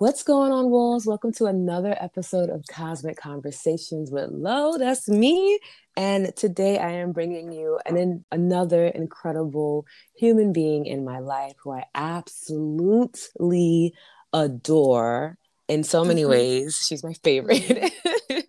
What's going on, Wolves? Welcome to another episode of Cosmic Conversations with Lo. That's me. And today I am bringing you an, in, another incredible human being in my life who I absolutely adore in so many ways. She's my favorite.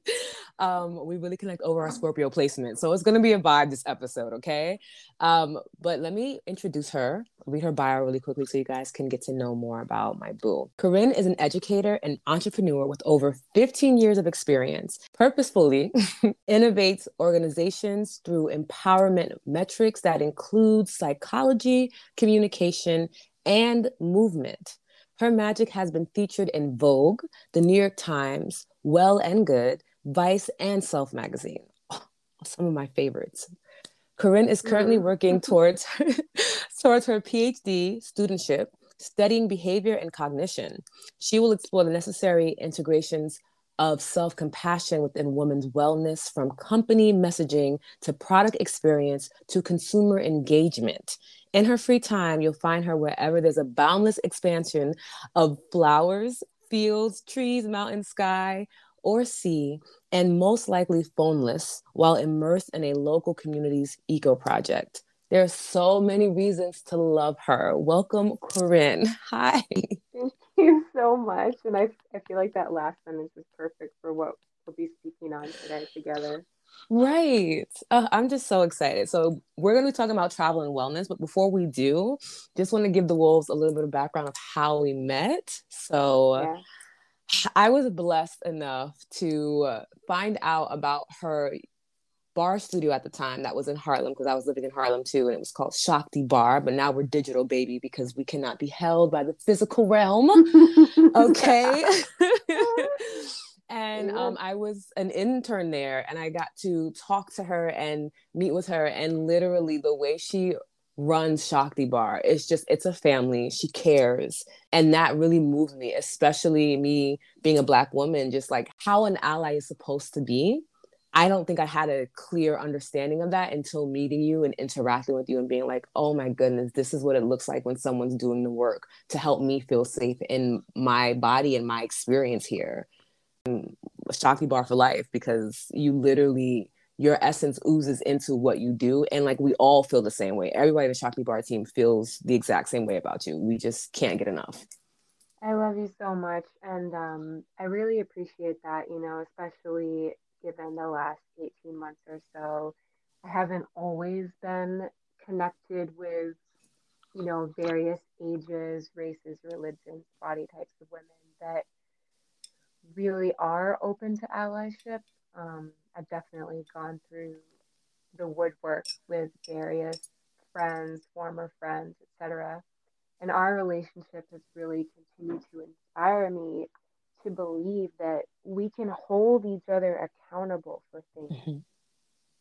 um, we really connect over our Scorpio placement. So it's going to be a vibe this episode, okay? Um, but let me introduce her, read her bio really quickly so you guys can get to know more about my boo. Corinne is an educator and entrepreneur with over 15 years of experience. Purposefully innovates organizations through empowerment metrics that include psychology, communication, and movement. Her magic has been featured in Vogue, the New York Times, Well and Good, Vice, and Self Magazine. Oh, some of my favorites. Corinne is currently mm-hmm. working towards her, towards her PhD studentship, studying behavior and cognition. She will explore the necessary integrations of self compassion within women's wellness from company messaging to product experience to consumer engagement. In her free time, you'll find her wherever there's a boundless expansion of flowers, fields, trees, mountain, sky, or sea, and most likely phoneless while immersed in a local community's eco project. There are so many reasons to love her. Welcome, Corinne. Hi. Thank you so much. And I, I feel like that last sentence is perfect for what we'll be speaking on today together. Right. Uh, I'm just so excited. So, we're going to be talking about travel and wellness. But before we do, just want to give the Wolves a little bit of background of how we met. So, yeah. I was blessed enough to uh, find out about her bar studio at the time that was in Harlem because I was living in Harlem too, and it was called Shakti Bar. But now we're digital, baby, because we cannot be held by the physical realm. okay. and um, I was an intern there, and I got to talk to her and meet with her, and literally the way she runs Shakti Bar. It's just, it's a family. She cares. And that really moved me, especially me being a Black woman, just like how an ally is supposed to be. I don't think I had a clear understanding of that until meeting you and interacting with you and being like, oh my goodness, this is what it looks like when someone's doing the work to help me feel safe in my body and my experience here. Shakti Bar for life because you literally your essence oozes into what you do. And like we all feel the same way. Everybody in the Shakti Bar team feels the exact same way about you. We just can't get enough. I love you so much. And um, I really appreciate that, you know, especially given the last 18 months or so. I haven't always been connected with, you know, various ages, races, religions, body types of women that really are open to allyship. Um, I've definitely gone through the woodwork with various friends, former friends, etc. And our relationship has really continued to inspire me to believe that we can hold each other accountable for things mm-hmm.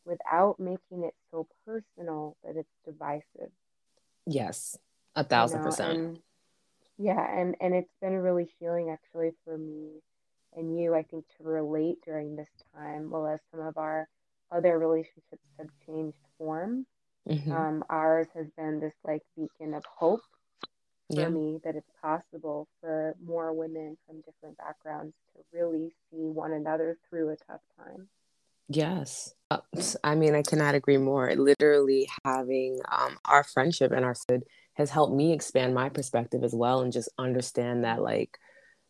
without making it so personal that it's divisive. Yes, a thousand you know? percent. And, yeah, and and it's been really healing actually for me and you, I think, to relate during this time, well as some of our other relationships have changed form. Mm-hmm. Um, ours has been this like beacon of hope for yeah. me that it's possible for more women from different backgrounds to really see one another through a tough time. Yes. I mean, I cannot agree more. Literally having um, our friendship and our food has helped me expand my perspective as well and just understand that, like,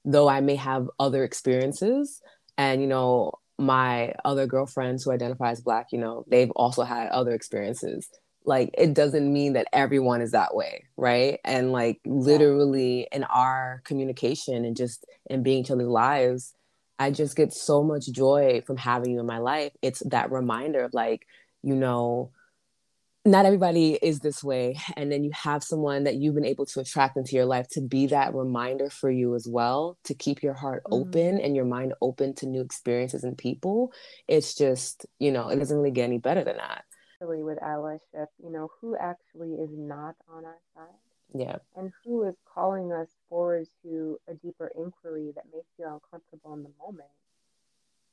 though I may have other experiences and, you know, my other girlfriends who identify as black, you know, they've also had other experiences. Like it doesn't mean that everyone is that way, right? And like literally in our communication and just in being each other's lives, I just get so much joy from having you in my life. It's that reminder of like, you know, not everybody is this way and then you have someone that you've been able to attract into your life to be that reminder for you as well to keep your heart mm-hmm. open and your mind open to new experiences and people it's just you know it doesn't really get any better than that really with allyship you know who actually is not on our side yeah and who is calling us forward to a deeper inquiry that may feel uncomfortable in the moment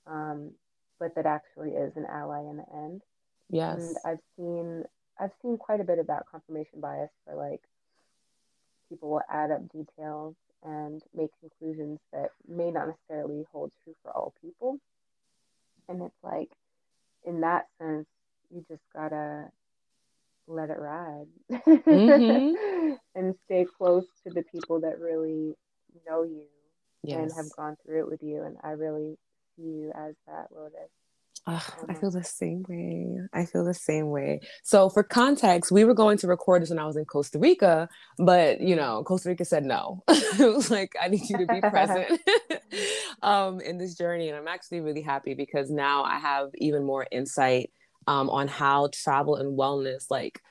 um, but that actually is an ally in the end Yes. And I've seen I've seen quite a bit that confirmation bias for like people will add up details and make conclusions that may not necessarily hold true for all people. And it's like, in that sense, you just gotta let it ride mm-hmm. and stay close to the people that really know you yes. and have gone through it with you. And I really see you as that, Lotus. I feel the same way. I feel the same way. So, for context, we were going to record this when I was in Costa Rica, but you know, Costa Rica said no. it was like, I need you to be present um, in this journey. And I'm actually really happy because now I have even more insight um, on how travel and wellness, like,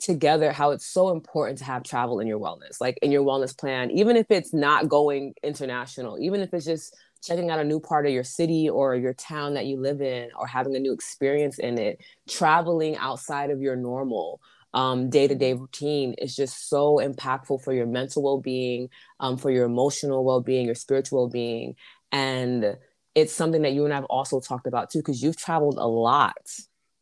together how it's so important to have travel in your wellness like in your wellness plan even if it's not going international even if it's just checking out a new part of your city or your town that you live in or having a new experience in it traveling outside of your normal um, day-to-day routine is just so impactful for your mental well-being um, for your emotional well-being your spiritual well-being and it's something that you and i've also talked about too because you've traveled a lot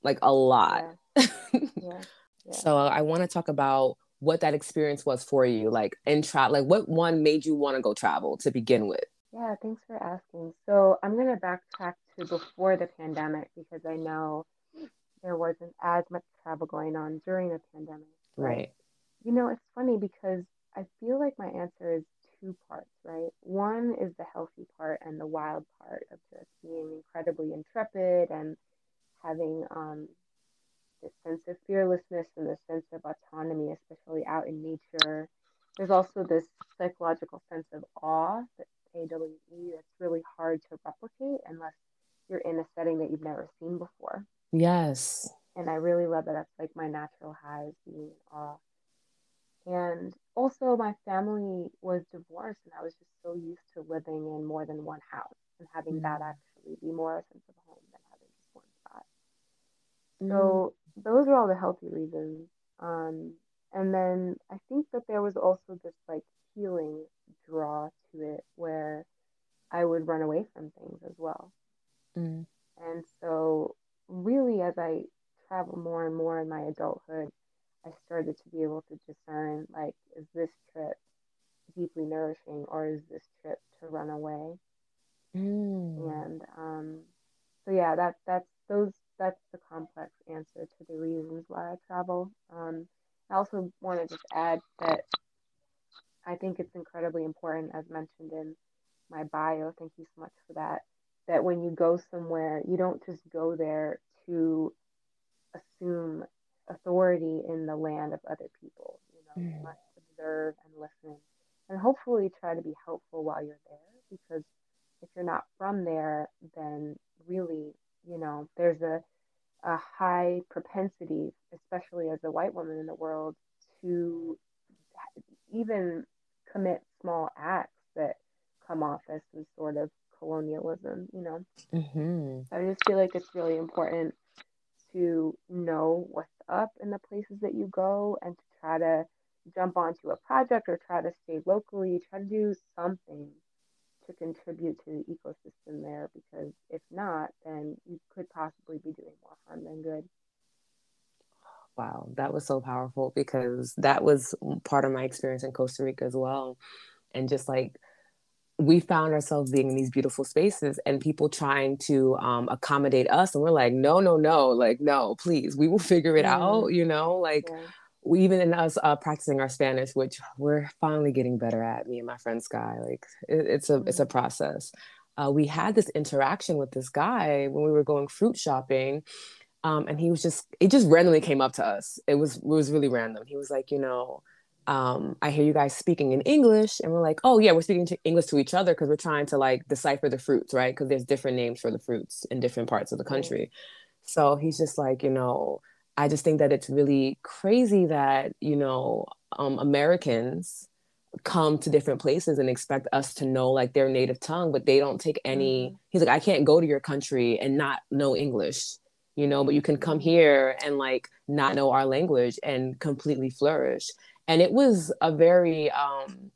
like a lot yeah. Yeah. Yeah. so i want to talk about what that experience was for you like in travel like what one made you want to go travel to begin with yeah, thanks for asking. So I'm going to backtrack to before the pandemic because I know there wasn't as much travel going on during the pandemic. Right. You know, it's funny because I feel like my answer is two parts, right? One is the healthy part and the wild part of just being incredibly intrepid and having um, this sense of fearlessness and this sense of autonomy, especially out in nature. There's also this psychological sense of awe that AWE that's really hard to replicate unless you're in a setting that you've never seen before. Yes. And I really love that. That's like my natural high is being in awe. And also, my family was divorced, and I was just so used to living in more than one house and having mm. that actually be more a sense of home than having just one spot. Mm. So, those are all the healthy reasons. Um, and then I think that there was also this like healing draw to it where I would run away from things as well. Mm. And so, really, as I travel more and more in my adulthood, I started to be able to discern like, is this trip deeply nourishing or is this trip to run away? Mm. And um, so, yeah, that that's those that's the complex answer to the reasons why I travel. Um, I also want to just add that I think it's incredibly important, as mentioned in my bio. Thank you so much for that. That when you go somewhere, you don't just go there to assume authority in the land of other people. You know, mm. you must observe and listen, and hopefully try to be helpful while you're there. Because if you're not from there, then really, you know, there's a a high propensity, especially as a white woman in the world, to even commit small acts that come off as some sort of colonialism, you know? Mm-hmm. I just feel like it's really important to know what's up in the places that you go and to try to jump onto a project or try to stay locally, try to do something to contribute to the ecosystem there because if not, then you could possibly be doing more harm than good wow, that was so powerful because that was part of my experience in Costa Rica as well. And just like we found ourselves being in these beautiful spaces and people trying to um, accommodate us. And we're like, no, no, no, like, no, please, we will figure it out, you know, like. Yeah. We, even in us uh, practicing our Spanish, which we're finally getting better at, me and my friend Sky, like it, it's a it's a process. Uh, we had this interaction with this guy when we were going fruit shopping, um, and he was just it just randomly came up to us. It was it was really random. He was like you know um, i hear you guys speaking in english. And we're like oh yeah we're speaking to english to each other because we're trying to like decipher the fruits right? Because there's different names for the fruits in different parts of the country. So he's just like you know i just think that it's really crazy that you know um, americans come to different places and expect us to know like their native tongue but they don't take any mm-hmm. he's like i can't go to your country and not know english you know, but you can come here and like not know our language and completely flourish. And it was a very um,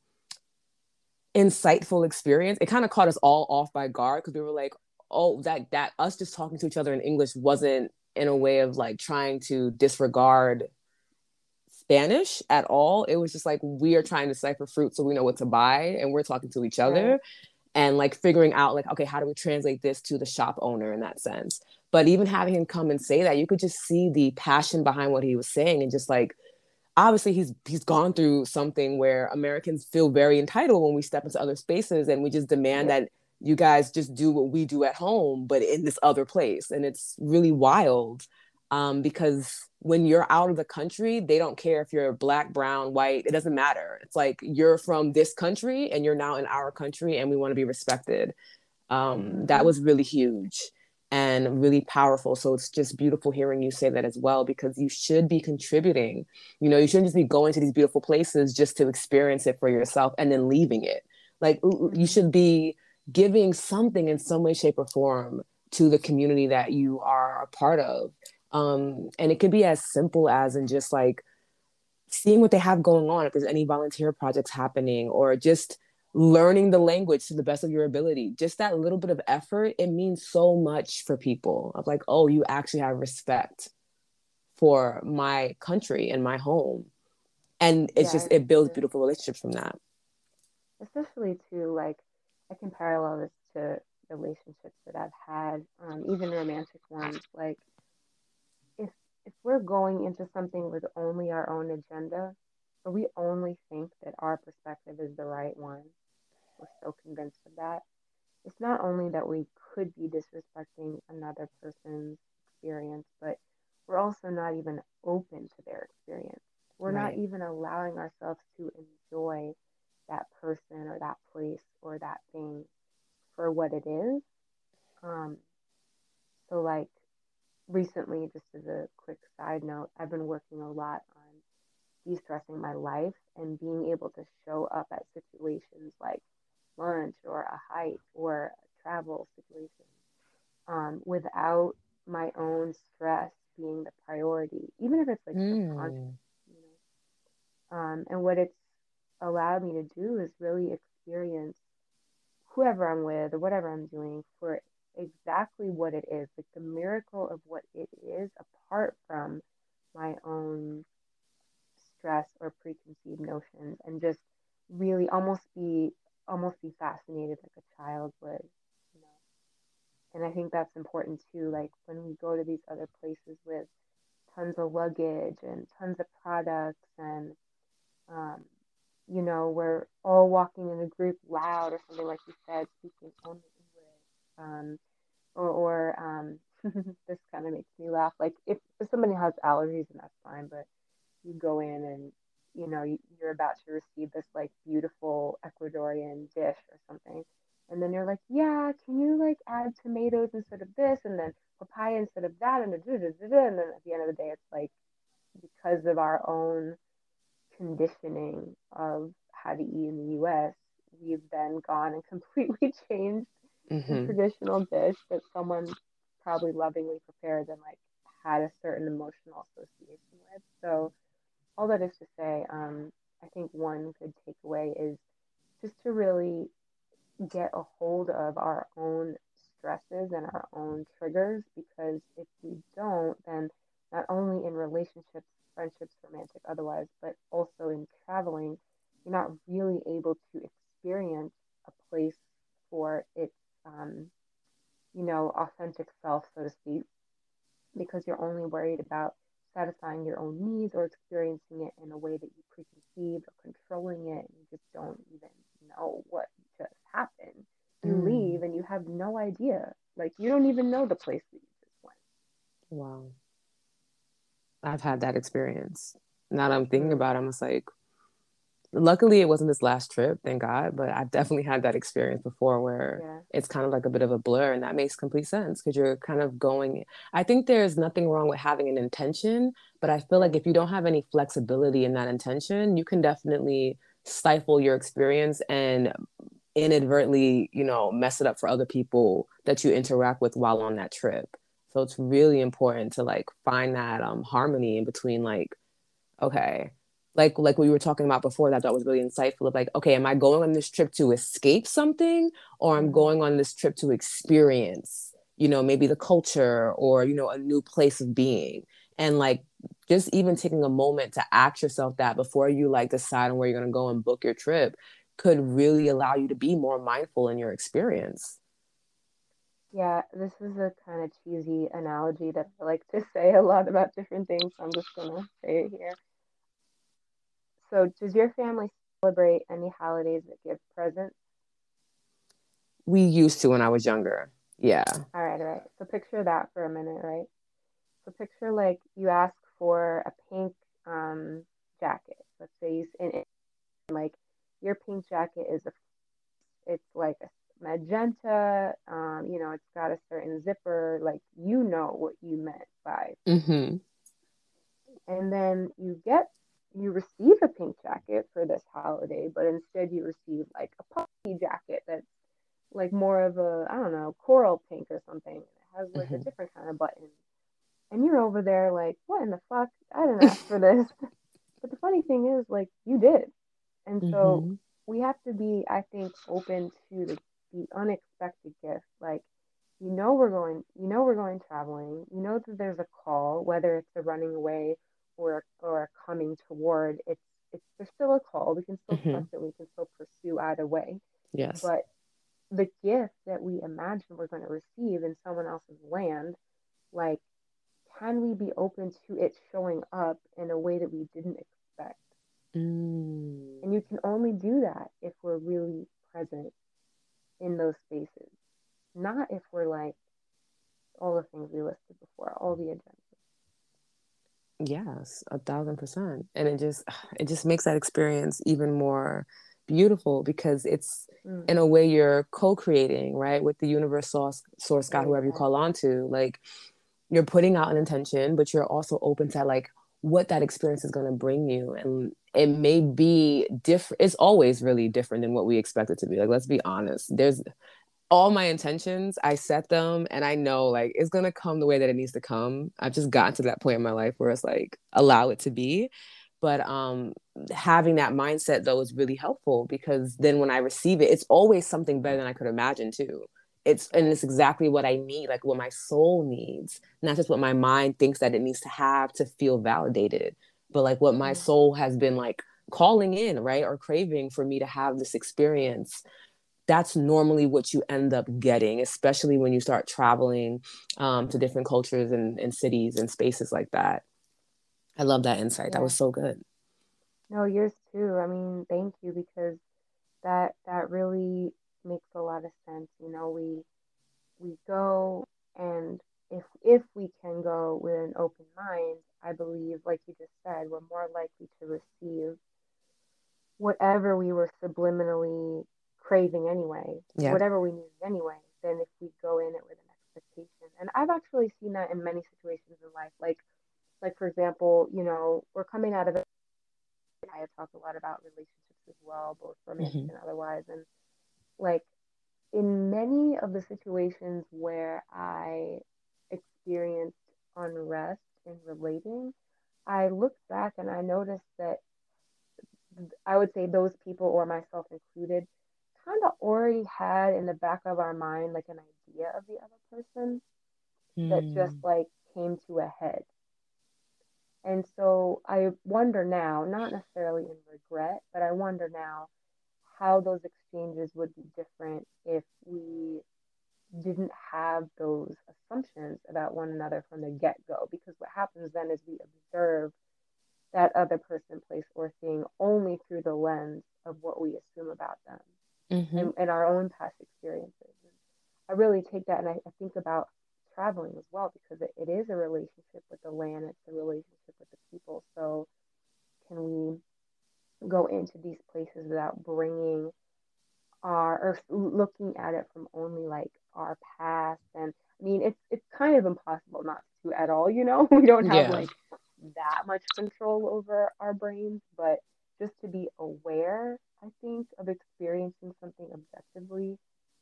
insightful experience. It kind of caught us all off by guard because we were like, oh, that that us just talking to each other in English wasn't in a way of like trying to disregard Spanish at all. It was just like we are trying to cipher fruit so we know what to buy and we're talking to each other. Right. And like figuring out like, okay, how do we translate this to the shop owner in that sense? But even having him come and say that, you could just see the passion behind what he was saying and just like obviously he's he's gone through something where Americans feel very entitled when we step into other spaces and we just demand that you guys just do what we do at home, but in this other place. And it's really wild um, because when you're out of the country, they don't care if you're black, brown, white, it doesn't matter. It's like you're from this country and you're now in our country and we want to be respected. Um, that mm-hmm. was really huge and really powerful. So it's just beautiful hearing you say that as well because you should be contributing. You know, you shouldn't just be going to these beautiful places just to experience it for yourself and then leaving it. Like you should be giving something in some way, shape, or form to the community that you are a part of. Um, and it could be as simple as in just like seeing what they have going on, if there's any volunteer projects happening, or just learning the language to the best of your ability. Just that little bit of effort, it means so much for people of like, oh, you actually have respect for my country and my home. And it's yeah, just, it builds beautiful relationships from that. Especially to like, I can parallel this to relationships that I've had, um, even romantic ones. Like, if if we're going into something with only our own agenda, or we only think that our perspective is the right one, we're so convinced of that. It's not only that we could be disrespecting another person's experience, but we're also not even open to their experience. We're right. not even allowing ourselves to enjoy that person or that place or that thing for what it is. Um, so, like recently, just as a quick side note, I've been working a lot on de stressing my life and being able to show up at situations like lunch or a hike or a travel situation um, without my own stress being the priority, even if it's like mm. subconscious. You know? um, and what it's allowed me to do is really experience whoever I'm with or whatever I'm doing for exactly what it is, like the miracle of what it is, apart from my own stress or preconceived notions, and just really almost be almost be fascinated like a child would, you know. And I think that's important too. Like when we go to these other places with tons of luggage and tons of products and um, you know, we're all walking in a group loud or something like you said, speaking only English. Um, or, or um, this kind of makes me laugh. Like if, if somebody has allergies, and that's fine, but you go in and you know you're about to receive this like beautiful Ecuadorian dish or something, and then you're like, yeah, can you like add tomatoes instead of this, and then papaya instead of that, and, and then at the end of the day, it's like because of our own conditioning of how to eat in the US, we've then gone and completely changed mm-hmm. the traditional dish that someone probably lovingly prepared and like had a certain emotional association with. So all that is to say, um, I think one good takeaway is just to really get a hold of our own stresses and our own triggers because if we don't, then not only in relationships friendships, romantic, otherwise, but also in traveling, you're not really able to experience a place for its, um, you know, authentic self, so to speak, because you're only worried about satisfying your own needs or experiencing it in a way that you preconceived or controlling it. And you just don't even know what just happened. You mm. leave and you have no idea. Like, you don't even know the place that you just went. Wow. I've had that experience. Now that I'm thinking about it, I'm just like, luckily it wasn't this last trip, thank God, but I've definitely had that experience before where yeah. it's kind of like a bit of a blur and that makes complete sense because you're kind of going. I think there's nothing wrong with having an intention, but I feel like if you don't have any flexibility in that intention, you can definitely stifle your experience and inadvertently, you know, mess it up for other people that you interact with while on that trip. So it's really important to like find that um harmony in between like, okay, like like we were talking about before that that was really insightful of like, okay, am I going on this trip to escape something or I'm mm-hmm. going on this trip to experience, you know, maybe the culture or, you know, a new place of being. And like just even taking a moment to ask yourself that before you like decide on where you're going to go and book your trip could really allow you to be more mindful in your experience. Yeah, this is a kind of cheesy analogy that I like to say a lot about different things. So I'm just going to say it here. So, does your family celebrate any holidays that give presents? We used to when I was younger. Yeah. All right, all right. So, picture that for a minute, right? So, picture like you ask for a pink um, jacket. Let's say you, and, and like your pink jacket is a, it's like a magenta. Um, you know, it's got a certain zipper. Like you know what you meant by. Mm-hmm. And then you get you receive a pink jacket for this holiday, but instead you receive like a puffy jacket that's like more of a I don't know coral pink or something. It has like mm-hmm. a different kind of button. And you're over there like, what in the fuck? I didn't ask for this. but the funny thing is, like, you did. And so mm-hmm. we have to be, I think, open to the the unexpected gift. Like, you know, we're going, you know, we're going traveling. You know that there's a call, whether it's a running away or or coming toward. It's it's there's still a call. We can still mm-hmm. trust it. We can still pursue either way. Yes. But the gift that we imagine we're going to receive in someone else's land, like, can we be open to it showing up in a way that we didn't expect? Mm. And you can only do that if we're really present in those spaces, not if we're like all the things we listed before, all the agendas. Yes, a thousand percent. And it just it just makes that experience even more beautiful because it's mm. in a way you're co-creating, right, with the universe source source God, whoever you call on to. Like you're putting out an intention, but you're also open to like what that experience is going to bring you and it may be different it's always really different than what we expect it to be like let's be honest there's all my intentions i set them and i know like it's going to come the way that it needs to come i've just gotten to that point in my life where it's like allow it to be but um having that mindset though is really helpful because then when i receive it it's always something better than i could imagine too it's and it's exactly what I need, like what my soul needs, not just what my mind thinks that it needs to have to feel validated, but like what my mm. soul has been like calling in, right, or craving for me to have this experience. That's normally what you end up getting, especially when you start traveling um, to different cultures and, and cities and spaces like that. I love that insight. Yeah. That was so good. No, yours too. I mean, thank you because that that really makes a lot of sense. You know, we we go and if if we can go with an open mind, I believe, like you just said, we're more likely to receive whatever we were subliminally craving anyway, yeah. whatever we need anyway, than if we go in it with an expectation. And I've actually seen that in many situations in life. Like like for example, you know, we're coming out of it. I have talked a lot about relationships as well, both romantic mm-hmm. and otherwise. And like in many of the situations where I experienced unrest in relating, I looked back and I noticed that I would say those people, or myself included, kind of already had in the back of our mind like an idea of the other person mm. that just hmm. like came to a head. And so I wonder now, not necessarily in regret, but I wonder now how those exchanges would be different if we didn't have those assumptions about one another from the get go. Because what happens then is we observe that other person, place, or thing only through the lens of what we assume about them mm-hmm. and, and, our own past experiences. And I really take that and I, I think about traveling as well because it, it is a relationship with the land, it's a relationship with the people. So, can we go into these places without bringing our or looking at it from only like our past and i mean it's it's kind of impossible not to at all you know we don't have yeah. like that much control over our brains but just to be aware i think of experiencing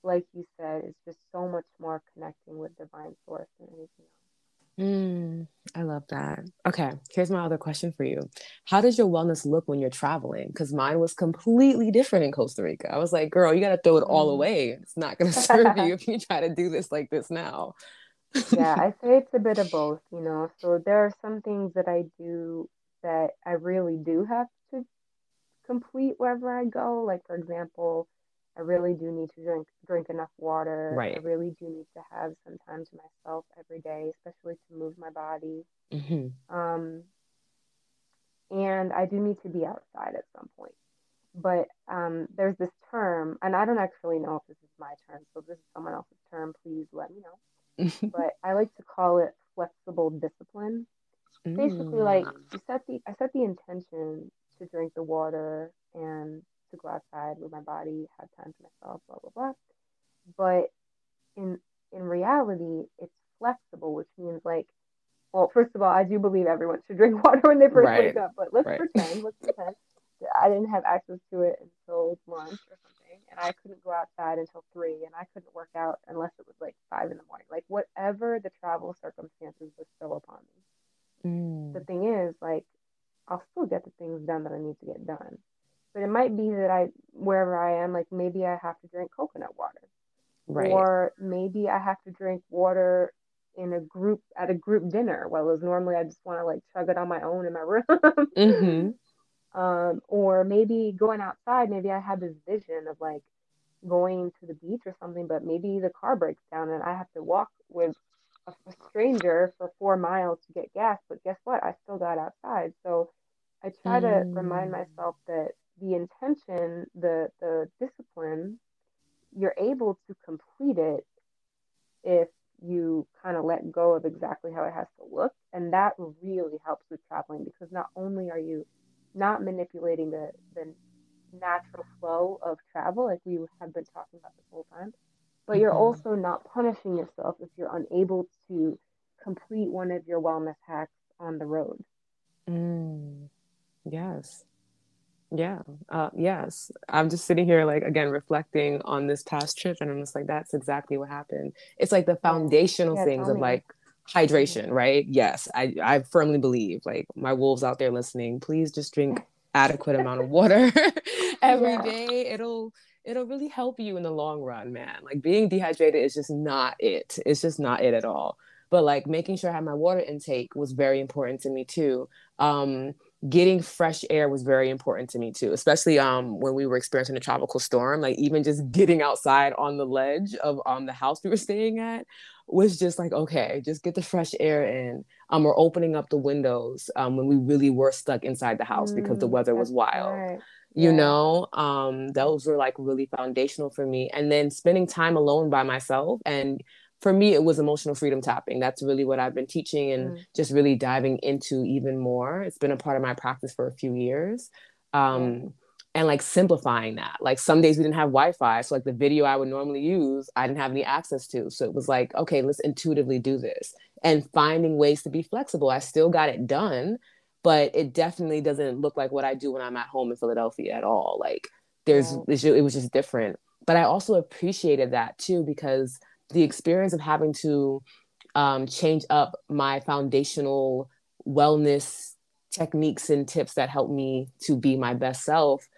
like you said is just so much more connecting with divine source than anything else Mm, I love that. Okay, here's my other question for you. How does your wellness look when you're traveling? Because mine was completely different in Costa Rica. I was like, girl, you got to throw it all mm. away. It's not going to serve you if you try to do this like this now. Yeah, I say it's a bit of both, you know. So there are some things that I do that I really do have to complete wherever I go. Like for example, I really do need to drink drink enough water. Right. I really do need to have some time to myself every day, especially to move my body. hmm Um, and I do need to be outside at some point. But um, there's this term, and I don't actually know if this is my term, so if this is someone else's term, please let me know. But I like to call it flexible discipline. Basically, like Mm. you set the I set the intention to drink the water and to go outside with my body, have time for myself, blah blah blah. But in in reality, it's flexible, which means like, well, first of all, I do believe everyone should drink water when they first wake up, but let's Right. pretend, let's pretend that I didn't have access to it until lunch or something, and I couldn't go outside until three, and I couldn't work out unless it was like five in the morning. Like whatever the travel circumstances bestow upon me. The Mm. thing is, like, I'll still get the things done that I need to get done. But it might be that I, wherever I am, like maybe I have to drink coconut water Right. or maybe I have to drink water in a group at a group dinner. Well, as normally I just want to like chug it on my own in my room. hmm um, or maybe going outside, maybe I have this vision of like going to the beach or something, but maybe the car breaks down and I have to walk with a, a stranger for four miles to get gas. But guess what? I still got outside. So I try to remind Mm. myself that the intention, the the discipline, you're able to complete it if you kind of let go of exactly how it has to look. And that really helps with traveling because not only are you not manipulating the, the natural flow of travel, like we have been talking about this whole time, but you're hmm also not punishing yourself if you're unable to complete one of your wellness hacks on the road. Mm. Yes. Yeah. Uh, yes. I'm just sitting here, like, again, reflecting on this past trip, and I'm just like, that's exactly what happened. It's like the foundational Yeah, things of like hydration, right? Yes. I, I firmly believe, like, my wolves out there listening, please just drink adequate amount of water every Yeah. day. It'll it'll really help you in the long run, man. Like being dehydrated is just not it. It's just not it at all. But like making sure I had my water intake was very important to me too. Um, getting fresh air was very important to me too, especially um when we were experiencing a tropical storm. Like even just getting outside on the ledge of um the house we were staying at was just like okay, just get the fresh air in. Um, we're opening up the windows um when we really were stuck inside the house because the Mm, weather was wild. smart. You Yeah. know, um, those were like really foundational for me. And then spending time alone by myself and for me it was emotional freedom tapping. That's really what i've been teaching and Mm, just really diving into even more. It's been a part of my practice for a few years. Yeah. um and like simplifying that. Like some days we didn't have wi-fi so like the video i would normally use i didn't have any access to. So it was like okay let's intuitively do this. And finding ways to be flexible. I still got it done but it definitely doesn't look like what i do when i'm at home in philadelphia at all. Like there's Right. it was just different. But i also appreciated that too because the experience of having to um, change up my foundational wellness techniques and tips that help me to be my best self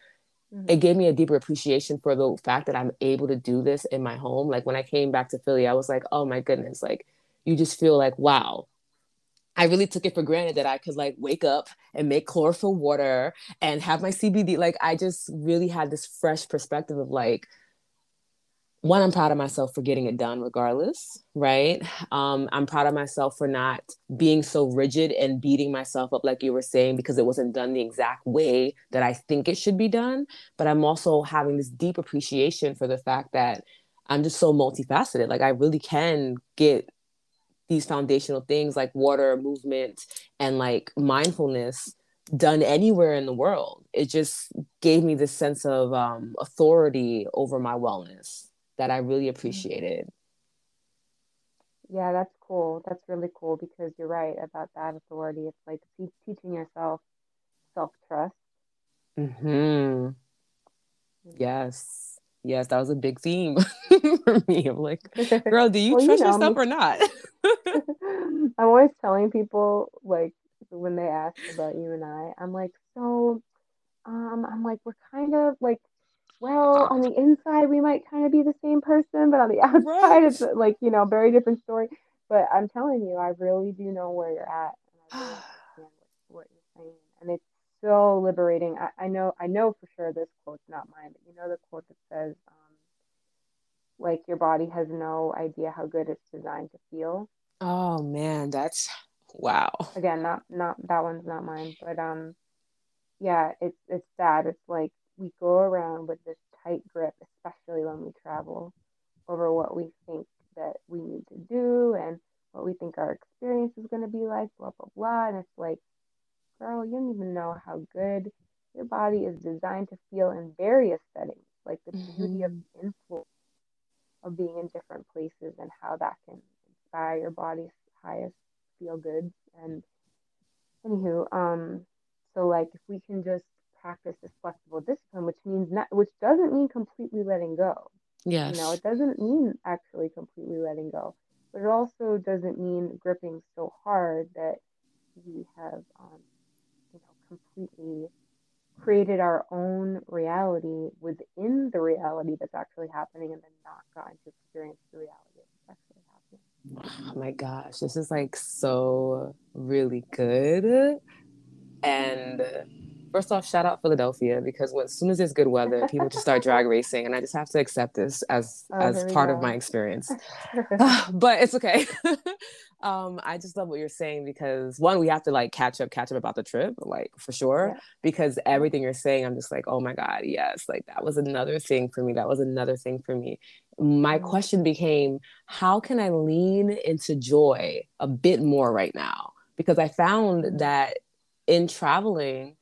it hmm gave me a deeper appreciation for the fact that i'm able to do this in my home. Like when i came back to philly i was like oh my goodness like you just feel like wow. I really took it for granted that I could like wake up and make chlorophyll water and have my CBD. Like I just really had this fresh perspective of like, one, I'm proud of myself for getting it done regardless, right? Um, I'm proud of myself for not being so rigid and beating myself up, like you were saying, because it wasn't done the exact way that I think it should be done. But I'm also having this deep appreciation for the fact that I'm just so multifaceted. Like I really can get these foundational things like water, movement, and like mindfulness done anywhere in the world. It just gave me this sense of um, authority over my wellness that I really hmm appreciated. Yeah, that's cool. That's really cool because you're right about that authority. It's like te teaching yourself self-trust. hmm Yes. Yes, that was a big theme for me. I'm like, girl, do you Well, you trust know yourself or not? I'm always telling people like when they ask about you and I, I'm like, so um, I'm like, we're kind of like, well, on the inside we might kind of be the same person, but on the outside right. it's like, you know, very different story. but I'm telling you, I really do know where you're at, and I really understand what, what you're saying, and it's so liberating. I, I know, I know for sure this quote's not mine, but you know the quote that says, um, like your body has no idea how good it's designed to feel. Oh man, that's wow. Again, not not that one's not mine, but um, yeah, it's it's sad. It's like we go around with this tight grip, especially when we travel, over what we think that we need to do and what we think our experience is going to be like, blah, blah, blah. And it's like, girl, you don't even know how good your body is designed to feel in various settings, like the mm-hmm. beauty of mm-hmm. influence of being in different places and how that can inspire your body's highest feel good. And anywho, um, so like if we can just practice this flexible discipline, which means not, which doesn't mean completely letting go. Yes. You know, it doesn't mean actually completely letting go, but it also doesn't mean gripping so hard that we have, um, you know, completely created our own reality within the reality that's actually happening and then not gotten to experience the reality that's actually happening. Oh my gosh, this is like so really good. And first off, shout out Philadelphia because when, as soon as there's good weather, people just start drag racing, and I just have to accept this as oh, as part go. of my experience. but it's okay. um, I just love what you're saying because one, we have to like catch up, catch up about the trip, like for sure. Yeah. Because everything you're saying, I'm just like, oh my god, yes, like that was another thing for me. That was another thing for me. My mm-hmm. question became, how can I lean into joy a bit more right now? Because I found that in traveling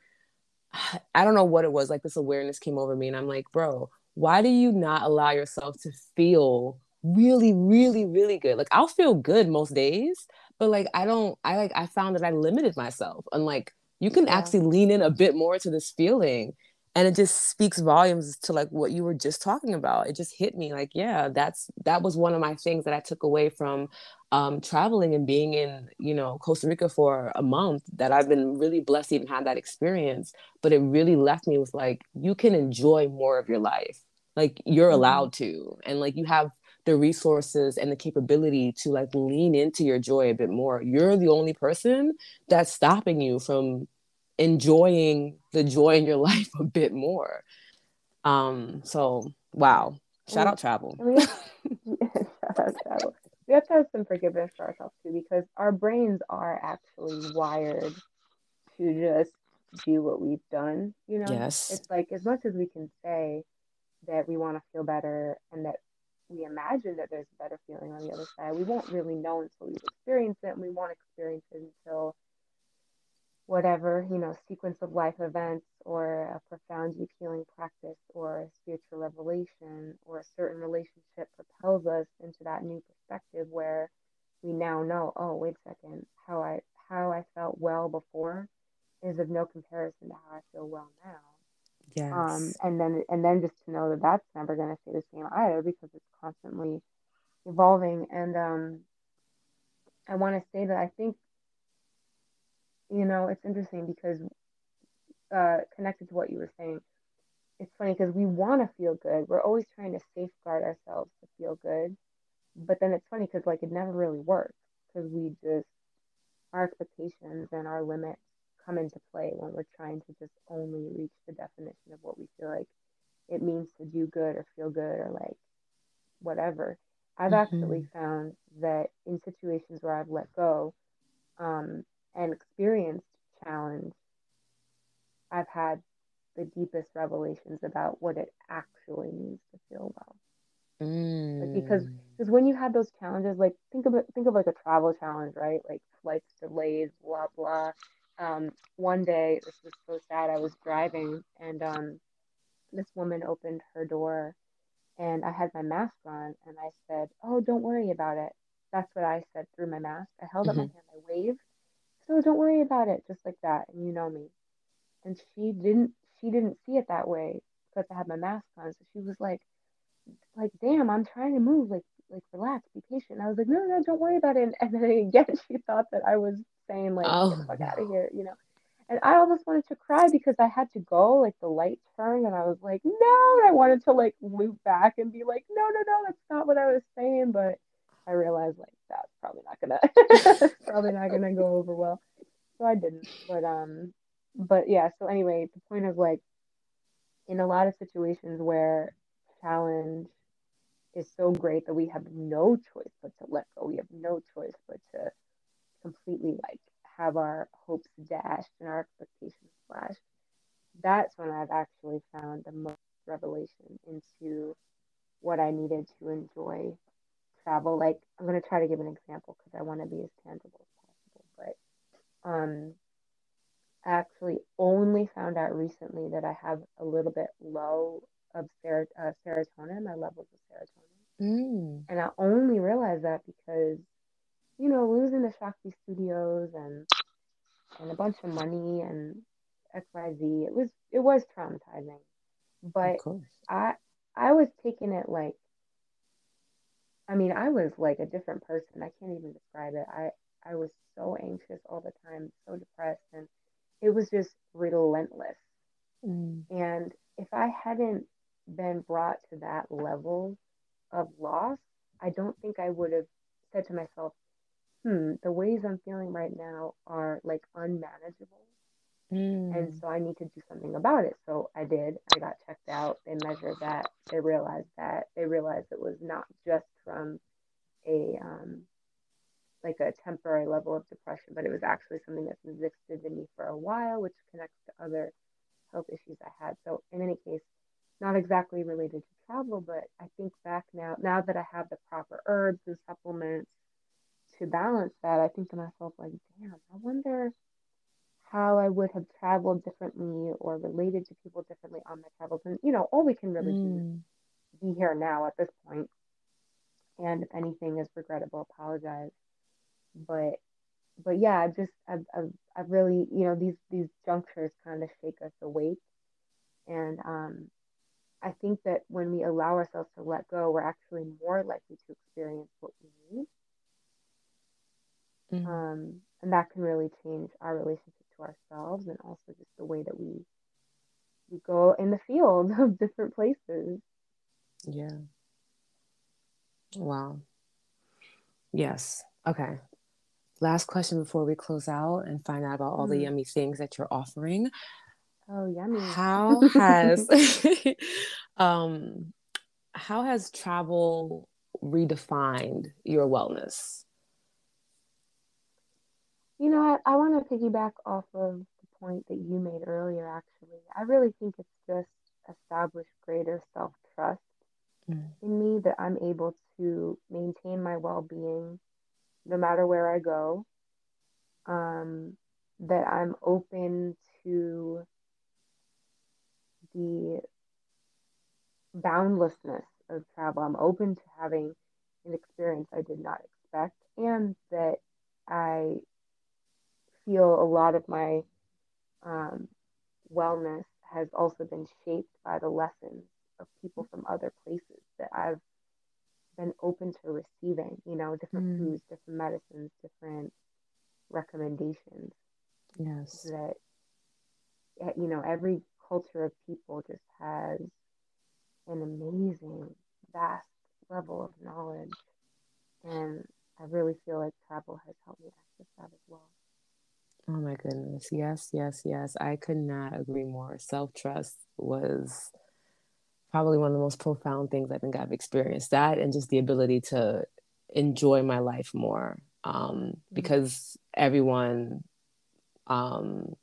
I don't know what it was. Like this awareness came over me, and I'm like, bro, why do you not allow yourself to feel really, really, really good? Like I'll feel good most days, but like I don't. I like I found that I limited myself, and like you can yeah. actually lean in a bit more to this feeling and it just speaks volumes to like what you were just talking about it just hit me like yeah that's that was one of my things that i took away from um, traveling and being in you know costa rica for a month that i've been really blessed to even have that experience but it really left me with like you can enjoy more of your life like you're mm-hmm. allowed to and like you have the resources and the capability to like lean into your joy a bit more you're the only person that's stopping you from enjoying the joy in your life a bit more. Um, so wow, shout out travel. Have, shout out travel. We have to have some forgiveness for ourselves too, because our brains are actually wired to just do what we've done. You know, yes, it's like as much as we can say that we want to feel better and that we imagine that there's a better feeling on the other side, we won't really know until we've experienced it, and we won't experience it until whatever, you know, sequence of life events or a profound deep healing practice or a spiritual revelation or a certain relationship propels us into that new perspective where we now know, oh, wait a second, how I how I felt well before is of no comparison to how I feel well now. Yes. Um, and then and then just to know that that's never going to stay the same either because it's constantly evolving. And um, I want to say that I think you know, it's interesting because uh, connected to what you were saying, it's funny because we want to feel good. We're always trying to safeguard ourselves to feel good. But then it's funny because, like, it never really works because we just, our expectations and our limits come into play when we're trying to just only reach the definition of what we feel like it means to do good or feel good or like whatever. I've mm-hmm. actually found that in situations where I've let go, um, and experienced challenge, I've had the deepest revelations about what it actually means to feel well. Mm. Like because because when you have those challenges, like think of it, think of like a travel challenge, right? Like flights delayed, blah blah. Um, one day, this was so sad. I was driving, and um, this woman opened her door, and I had my mask on, and I said, "Oh, don't worry about it." That's what I said through my mask. I held mm-hmm. up my mm-hmm. hand, I waved, so don't worry about it, just like that, and you know me. And she didn't she didn't see it that way because I had my mask on. So she was like, like, damn, I'm trying to move, like, like relax, be patient. And I was like, no, no, don't worry about it. And, and then again, she thought that I was saying like, oh, get the oh, fuck out of here, you know. And I almost wanted to cry because I had to go, like the light turned, and I was like, no. And I wanted to like loop back and be like, no, no, no, that's not what I was saying. But I realized like that's probably not gonna probably not gonna go over well. So I didn't. But um but yeah, so anyway, the point of like in a lot of situations where challenge is so great that we have no choice but to let go. We have no choice but to completely like have our hopes dashed and our expectations slashed. That's when I've actually found the most revelation into what I needed to enjoy travel. Like I'm gonna try to give an example because I want to be as tangible as possible. But um, I actually only found out recently that I have a little bit low of ser- uh, serotonin, my levels of serotonin, mm. and I only realized that because you know losing the Shakti Studios and and a bunch of money and X Y Z, it was it was traumatizing, but I I was taking it like I mean, I was like a different person. I can't even describe it. I I was so anxious all the time, so depressed, and it was just relentless. Mm. And if I hadn't been brought to that level of loss, I don't think I would have said to myself, "Hmm, the ways I'm feeling right now are like unmanageable." Mm. And so I need to do something about it. So I did. I got checked out. They measured that. They realized that. They realized it was not just from a um, like a temporary level of depression, but it was actually something that's existed in me for a while, which connects to other health issues I had. So in any case, not exactly related to travel, but I think back now, now that I have the proper herbs and supplements to balance that, I think to myself like, damn, I wonder how I would have traveled differently or related to people differently on my travels. And, you know, all we can really mm. do be here now at this point. And if anything is regrettable, apologize. But, but yeah, just I've, I've, I've really, you know, these these junctures kind of shake us awake, and um, I think that when we allow ourselves to let go, we're actually more likely to experience what we need. Mm. Um, and that can really change our relationship to ourselves and also just the way that we we go in the field of different places. Yeah. Wow. Yes. Okay. Last question before we close out and find out about all mm. the yummy things that you're offering. Oh, yummy. How has um how has travel redefined your wellness? You know, I, I want to piggyback off of the point that you made earlier, actually. I really think it's just established greater self trust mm. in me that I'm able to maintain my well being no matter where I go. Um, that I'm open to the boundlessness of travel. I'm open to having an experience I did not expect, and that I feel a lot of my um, wellness has also been shaped by the lessons of people from other places that I've been open to receiving, you know, different mm. foods, different medicines, different recommendations. Yes. That, eh, you know, every culture of people just has an amazing, vast level of knowledge. And I really feel like travel has helped me access that as well. Oh my goodness. Yes, yes, yes. I could not agree more. Self trust was probably one of the most profound things I think I've experienced. That and just the ability to enjoy my life more. Um, mm-hmm. because everyone um,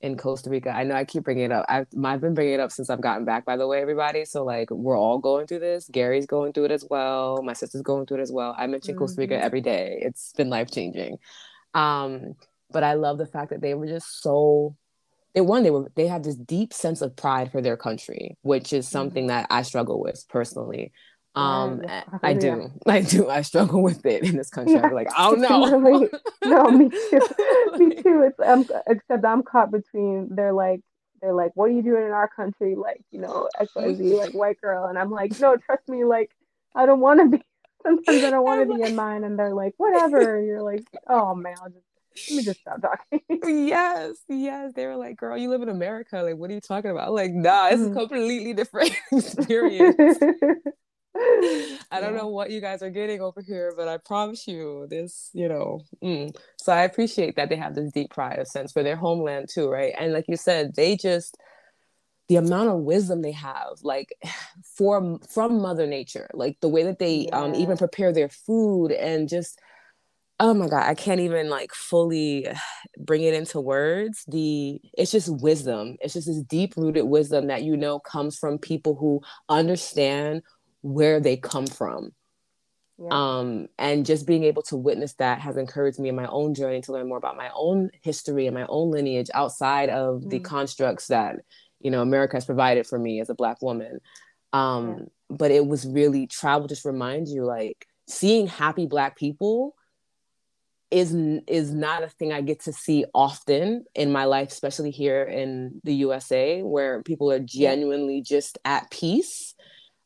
in Costa Rica, I know I keep bringing it up. I've, I've been bringing it up since I've gotten back, by the way, everybody. So, like, we're all going through this. Gary's going through it as well. My sister's going through it as well. I mention mm-hmm. Costa Rica mm-hmm. every day. It's been life changing. Um, but I love the fact that they were just so they one they were they have this deep sense of pride for their country, which is something mm-hmm. that I struggle with personally. Um, yeah, I do, I do, I struggle with it in this country. Yeah. I'm like, oh no, no, me too, me too. It's um, except I'm caught between. They're like, they're like, what are you doing in our country? Like, you know, X Y Z, like white girl, and I'm like, no, trust me, like, I don't want to be. Sometimes I don't want to be in mine, and they're like, whatever. And you're like, oh man, I'll just let me just stop talking. yes, yes. They were like, girl, you live in America. Like, what are you talking about? like, nah, it's a completely different experience. I don't know what you guys are getting over here, but I promise you this, you know. Mm. So I appreciate that they have this deep pride of sense for their homeland too, right? And like you said, they just the amount of wisdom they have like for from mother nature like the way that they yeah. um, even prepare their food and just oh my god i can't even like fully bring it into words the it's just wisdom it's just this deep rooted wisdom that you know comes from people who understand where they come from yeah. um and just being able to witness that has encouraged me in my own journey to learn more about my own history and my own lineage outside of mm. the constructs that you know america has provided for me as a black woman um yeah. but it was really travel just reminds you like seeing happy black people is is not a thing I get to see often in my life, especially here in the USA, where people are genuinely just at peace.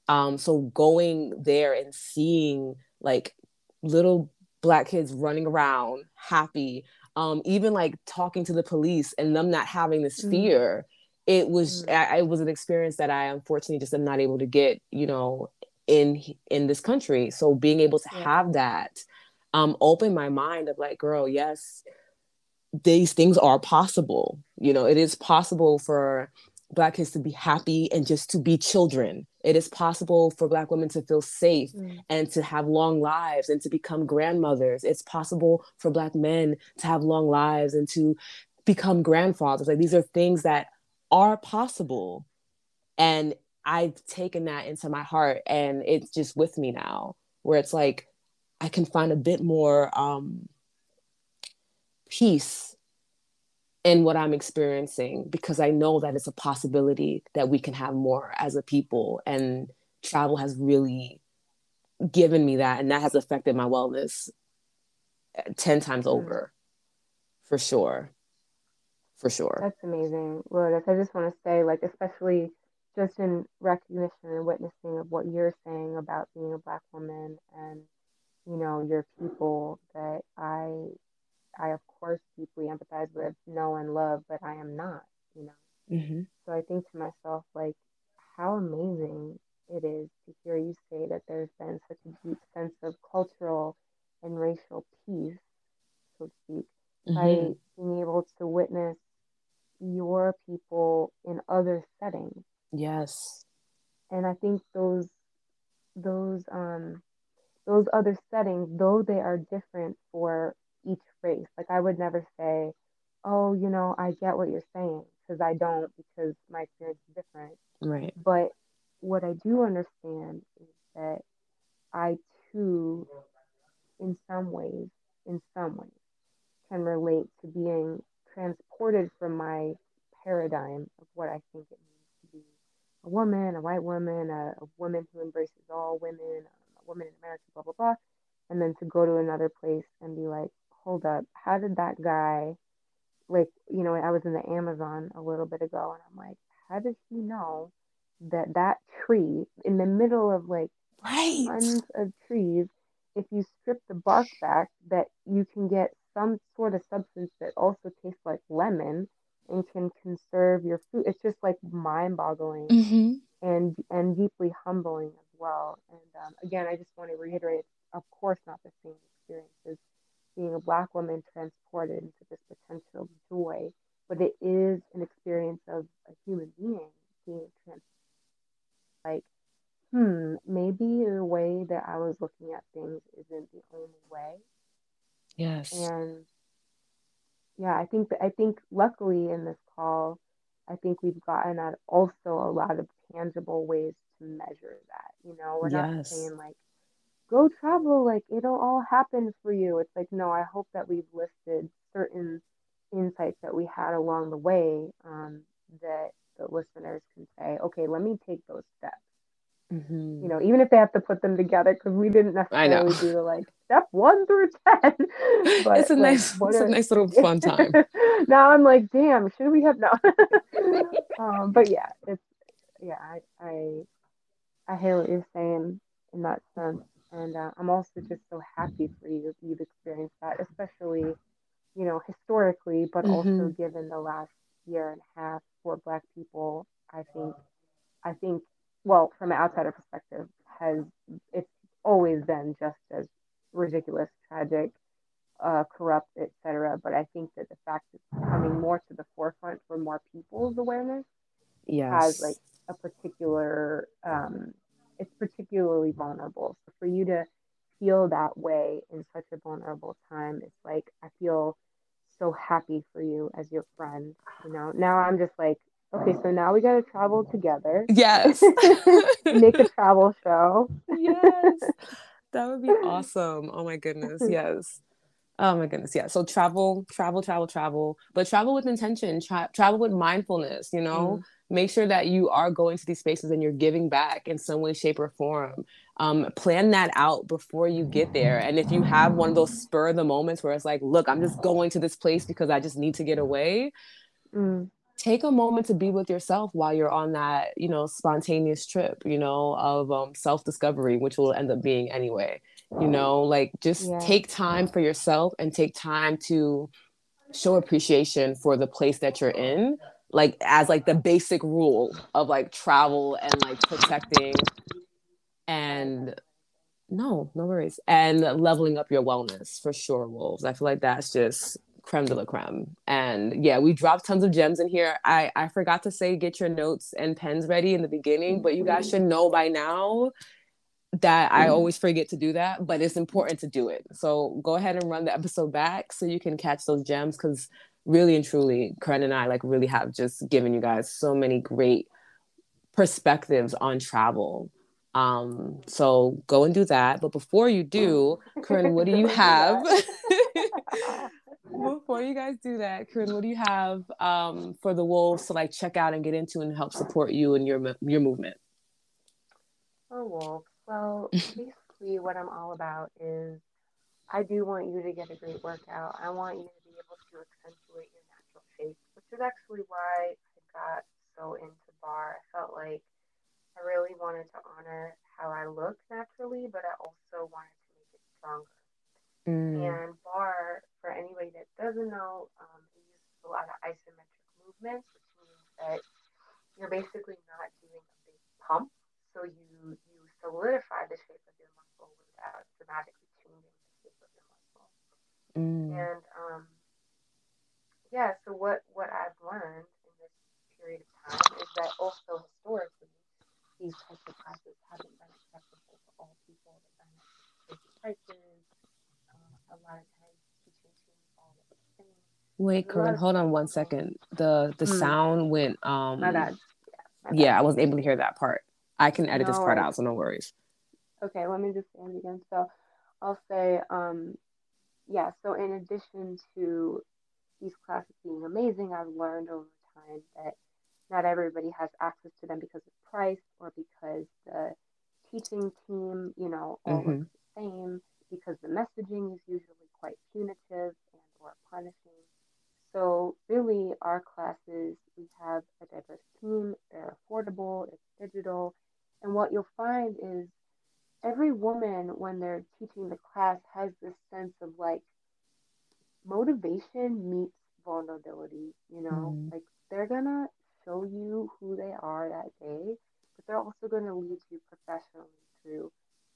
Um, so going there and seeing like little black kids running around happy, um, even like talking to the police and them not having this mm. fear, it was mm. I, it was an experience that I unfortunately just am not able to get, you know, in in this country. So being able to yeah. have that um, open my mind of like, girl, yes, these things are possible. You know, it is possible for Black kids to be happy and just to be children. It is possible for Black women to feel safe mm. and to have long lives and to become grandmothers. It's possible for Black men to have long lives and to become grandfathers. Like these are things that are possible. And I've taken that into my heart and it's just with me now, where it's like, I can find a bit more um, peace in what I'm experiencing because I know that it's a possibility that we can have more as a people. And travel has really given me that, and that has affected my wellness uh, 10 times mm-hmm. over for sure. For sure. That's amazing, Lotus. I just want to say, like, especially just in recognition and witnessing of what you're saying about being a Black woman and you know, your people that I, I of course deeply empathize with, know and love, but I am not, you know. Mm-hmm. So I think to myself, like, how amazing it is to hear you say that there's been such a deep sense of cultural and racial peace, so to speak, mm-hmm. by being able to witness your people in other settings. Yes. And I think those those um those other settings, though they are different for each race, like I would never say, oh, you know, I get what you're saying, because I don't, because my experience is different. Right. But what I do understand is that I too, in some ways, in some ways, can relate to being transported from my paradigm of what I think it means to be a woman, a white woman, a, a woman who embraces all women, woman in America, blah, blah, blah. And then to go to another place and be like, hold up, how did that guy, like, you know, I was in the Amazon a little bit ago and I'm like, how does he know that that tree in the middle of like right. tons of trees, if you strip the bark back, that you can get some sort of substance that also tastes like lemon and can conserve your food. It's just like mind boggling mm-hmm. and and deeply humbling well. And um, again, I just want to reiterate, of course, not the same experience as being a Black woman transported into this potential joy, but it is an experience of a human being being transported. Like, hmm, maybe the way that I was looking at things isn't the only way. Yes. And yeah, I think that I think luckily in this call, I think we've gotten at also a lot of tangible ways to measure that. You know, we're yes. not saying like, go travel, like it'll all happen for you. It's like, no, I hope that we've listed certain insights that we had along the way um, that the listeners can say, okay, let me take those steps. Mm-hmm. You know, even if they have to put them together, because we didn't necessarily do the like step one through ten. But it's a like, nice, it's are... a nice little fun time. now I'm like, damn, should we have no? um, but yeah, it's yeah, I, I I hear what you're saying in that sense, and uh, I'm also just so happy for you that you've experienced that, especially you know historically, but mm-hmm. also given the last year and a half for Black people. I think I think well from an outsider perspective has it's always been just as ridiculous, tragic, uh, corrupt, etc. But I think that the fact it's coming more to the forefront for more people's awareness yes. has like a particular, um, it's particularly vulnerable. So for you to feel that way in such a vulnerable time, it's like I feel so happy for you as your friend. You know, now I'm just like, okay, so now we got to travel together. Yes. Make a travel show. yes. That would be awesome. Oh my goodness. Yes. Oh my goodness, yeah. So travel, travel, travel, travel, but travel with intention. Tra- travel with mindfulness. You know, mm. Make sure that you are going to these spaces and you're giving back in some way, shape, or form. Um, plan that out before you get there. And if you have one of those spur of the moments where it's like, look, I'm just going to this place because I just need to get away. Mm take a moment to be with yourself while you're on that you know spontaneous trip you know of um, self-discovery which will end up being anyway you know like just yeah. take time for yourself and take time to show appreciation for the place that you're in like as like the basic rule of like travel and like protecting and no no worries and leveling up your wellness for sure wolves i feel like that's just creme de la creme. And yeah, we dropped tons of gems in here. I, I forgot to say get your notes and pens ready in the beginning, but you guys should know by now that I mm-hmm. always forget to do that, but it's important to do it. So go ahead and run the episode back so you can catch those gems because really and truly, Karen and I like really have just given you guys so many great perspectives on travel. Um, so go and do that. But before you do, Corinne, what do you have? before you guys do that, Corinne, what do you have um, for the wolves to like check out and get into and help support you and your your movement? For wolves, well, basically, what I'm all about is I do want you to get a great workout. I want you to be able to accentuate your natural shape, which is actually why I got so into barre. I felt like I really wanted to honor how I look naturally, but I also wanted to make it stronger. Mm. And barre, for anybody that doesn't know, um, it uses a lot of isometric movements, which means that you're basically not doing a big pump. So you you solidify the shape of your muscle without dramatically changing the shape of your muscle. Mm. And um, yeah, so what what I've learned in this period of time is that also historically these types of classes haven't been accessible to all people. They've been prices a lot of times teaching teams all the things. Wait, Corinne, hold on one second. The the mm. sound went um my bad. Yeah, my yeah, I wasn't able to hear that part. I can edit no this part worries. out, so no worries. Okay, let me just say it again. So I'll say, um, yeah, so in addition to these classes being amazing, I've learned over time that not everybody has access to them because of price or because the teaching team, you know, all mm-hmm. looks the same because the messaging is usually quite punitive and or punishing. So really our classes, we have a diverse team, they're affordable, it's digital, and what you'll find is every woman when they're teaching the class has this sense motivation meets vulnerability, you know, mm. like they're gonna show you who they are that day, but they're also gonna lead you professionally through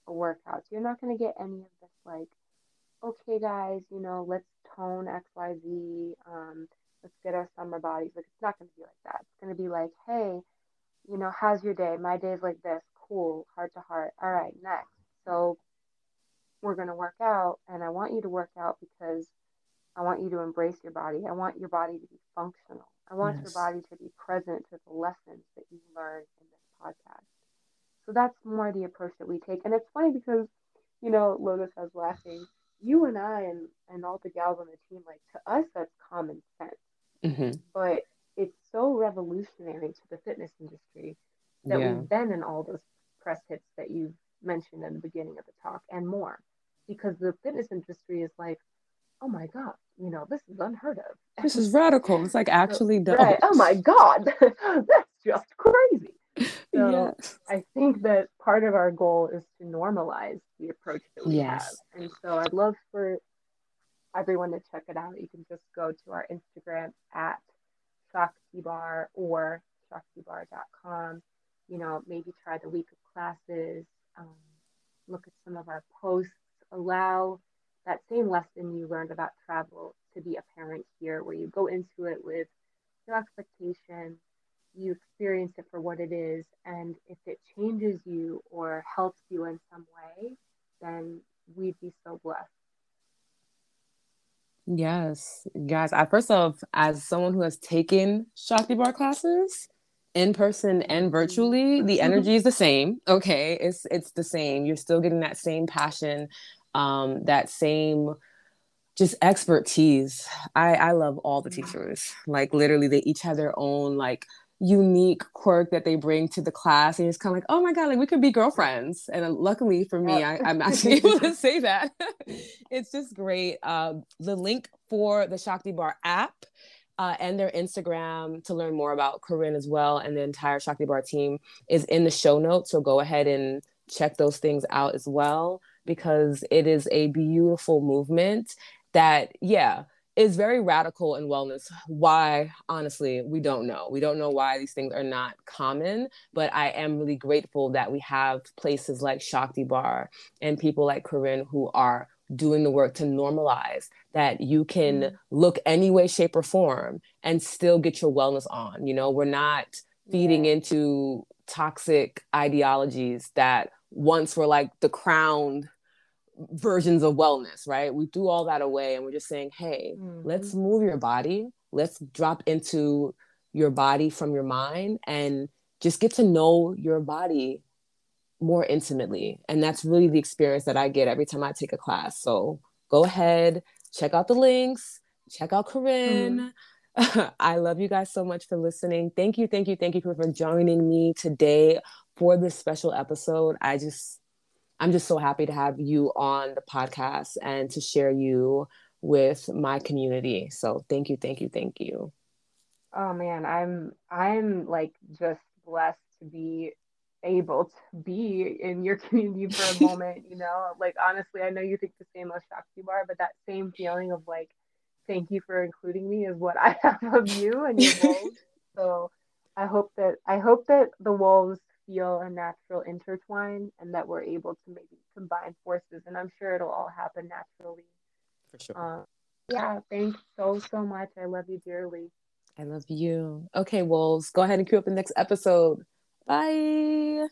a workout. So you're not going to get any of this like, okay, guys, you know, let's tone X, Y, Z. Um, let's get our summer bodies. Like it's not going to be like that. It's going to be like, hey, you know, how's your day? My day's like this. Cool, heart to heart. All right, next. So we're going to work out, and I want you to work out because I want you to embrace your body. I want your body to be functional. I want yes. your body to be present to the lessons that you learned in this podcast. So that's more the approach that we take. And it's funny because, you know, Lotus was laughing. You and I and, and all the gals on the team, like to us, that's common sense. Mm-hmm. But it's so revolutionary to the fitness industry that yeah. we've been in all those press hits that you've mentioned in the beginning of the talk and more. Because the fitness industry is like, oh my God, you know, this is unheard of. This is radical. It's like actually done. Right. Oh my God, that's just crazy. So yes. I think that part of our goal is to normalize the approach that we yes. have. And so I'd love for everyone to check it out. You can just go to our Instagram at Shakti or shaktibarre.com. You know, maybe try the week of classes. Um, look at some of our posts, allow that same lesson you learned about travel to be apparent here, where you go into it with no expectation, you experience it for what it is, and if it changes you or helps you in some way, then we'd be so blessed. Yes, guys. I first off, as someone who has taken Shakti Barre classes in person and mm-hmm. virtually, the energy is the same. Okay, it's it's the same. You're still getting that same passion, um, that same just expertise. I I love all the teachers. Like literally, they each have their own like unique quirk that they bring to the class. And it's kind of like oh my god like we could be girlfriends. And uh, luckily for me I, am actually able to say that. It's just great. Uh, the link for the shakti barre app uh, and their instagram to learn more about corinne as well and the entire shakti barre team is in the show notes. So go ahead and check those things out as well because it is a beautiful movement that yeah is very radical in wellness. Why, honestly, we don't know. We don't know why these things are not common, but I am really grateful that we have places like Shakti Barre and people like Corinne who are doing the work to normalize that you can mm-hmm. look any way, shape, or form and still get your wellness on. You know, we're not feeding yeah. into toxic ideologies that once were like the crowned versions of wellness, right? We threw all that away and we're just saying, hey, mm-hmm. let's move your body. Let's drop into your body from your mind and just get to know your body more intimately. And that's really the experience that I get every time I take a class. So go ahead, check out the links, check out Corinne. Mm-hmm. I love you guys so much for listening. Thank you, thank you, thank you for, for joining me today for this special episode. I just I'm just so happy to have you on the podcast and to share you with my community. So thank you, thank you, thank you. Oh man, I'm I'm like just blessed to be able to be in your community for a moment, you know. Like honestly, I know you think the same of Shakti Barre, but that same feeling of like thank you for including me is what I have of you and your wolves. so I hope that I hope that the wolves feel a natural intertwine and that we're able to maybe combine forces. And I'm sure it'll all happen naturally. For sure. Um, yeah, thanks so, so much. I love you dearly. I love you. Okay, Wolves, go ahead and cue up the next episode. Bye.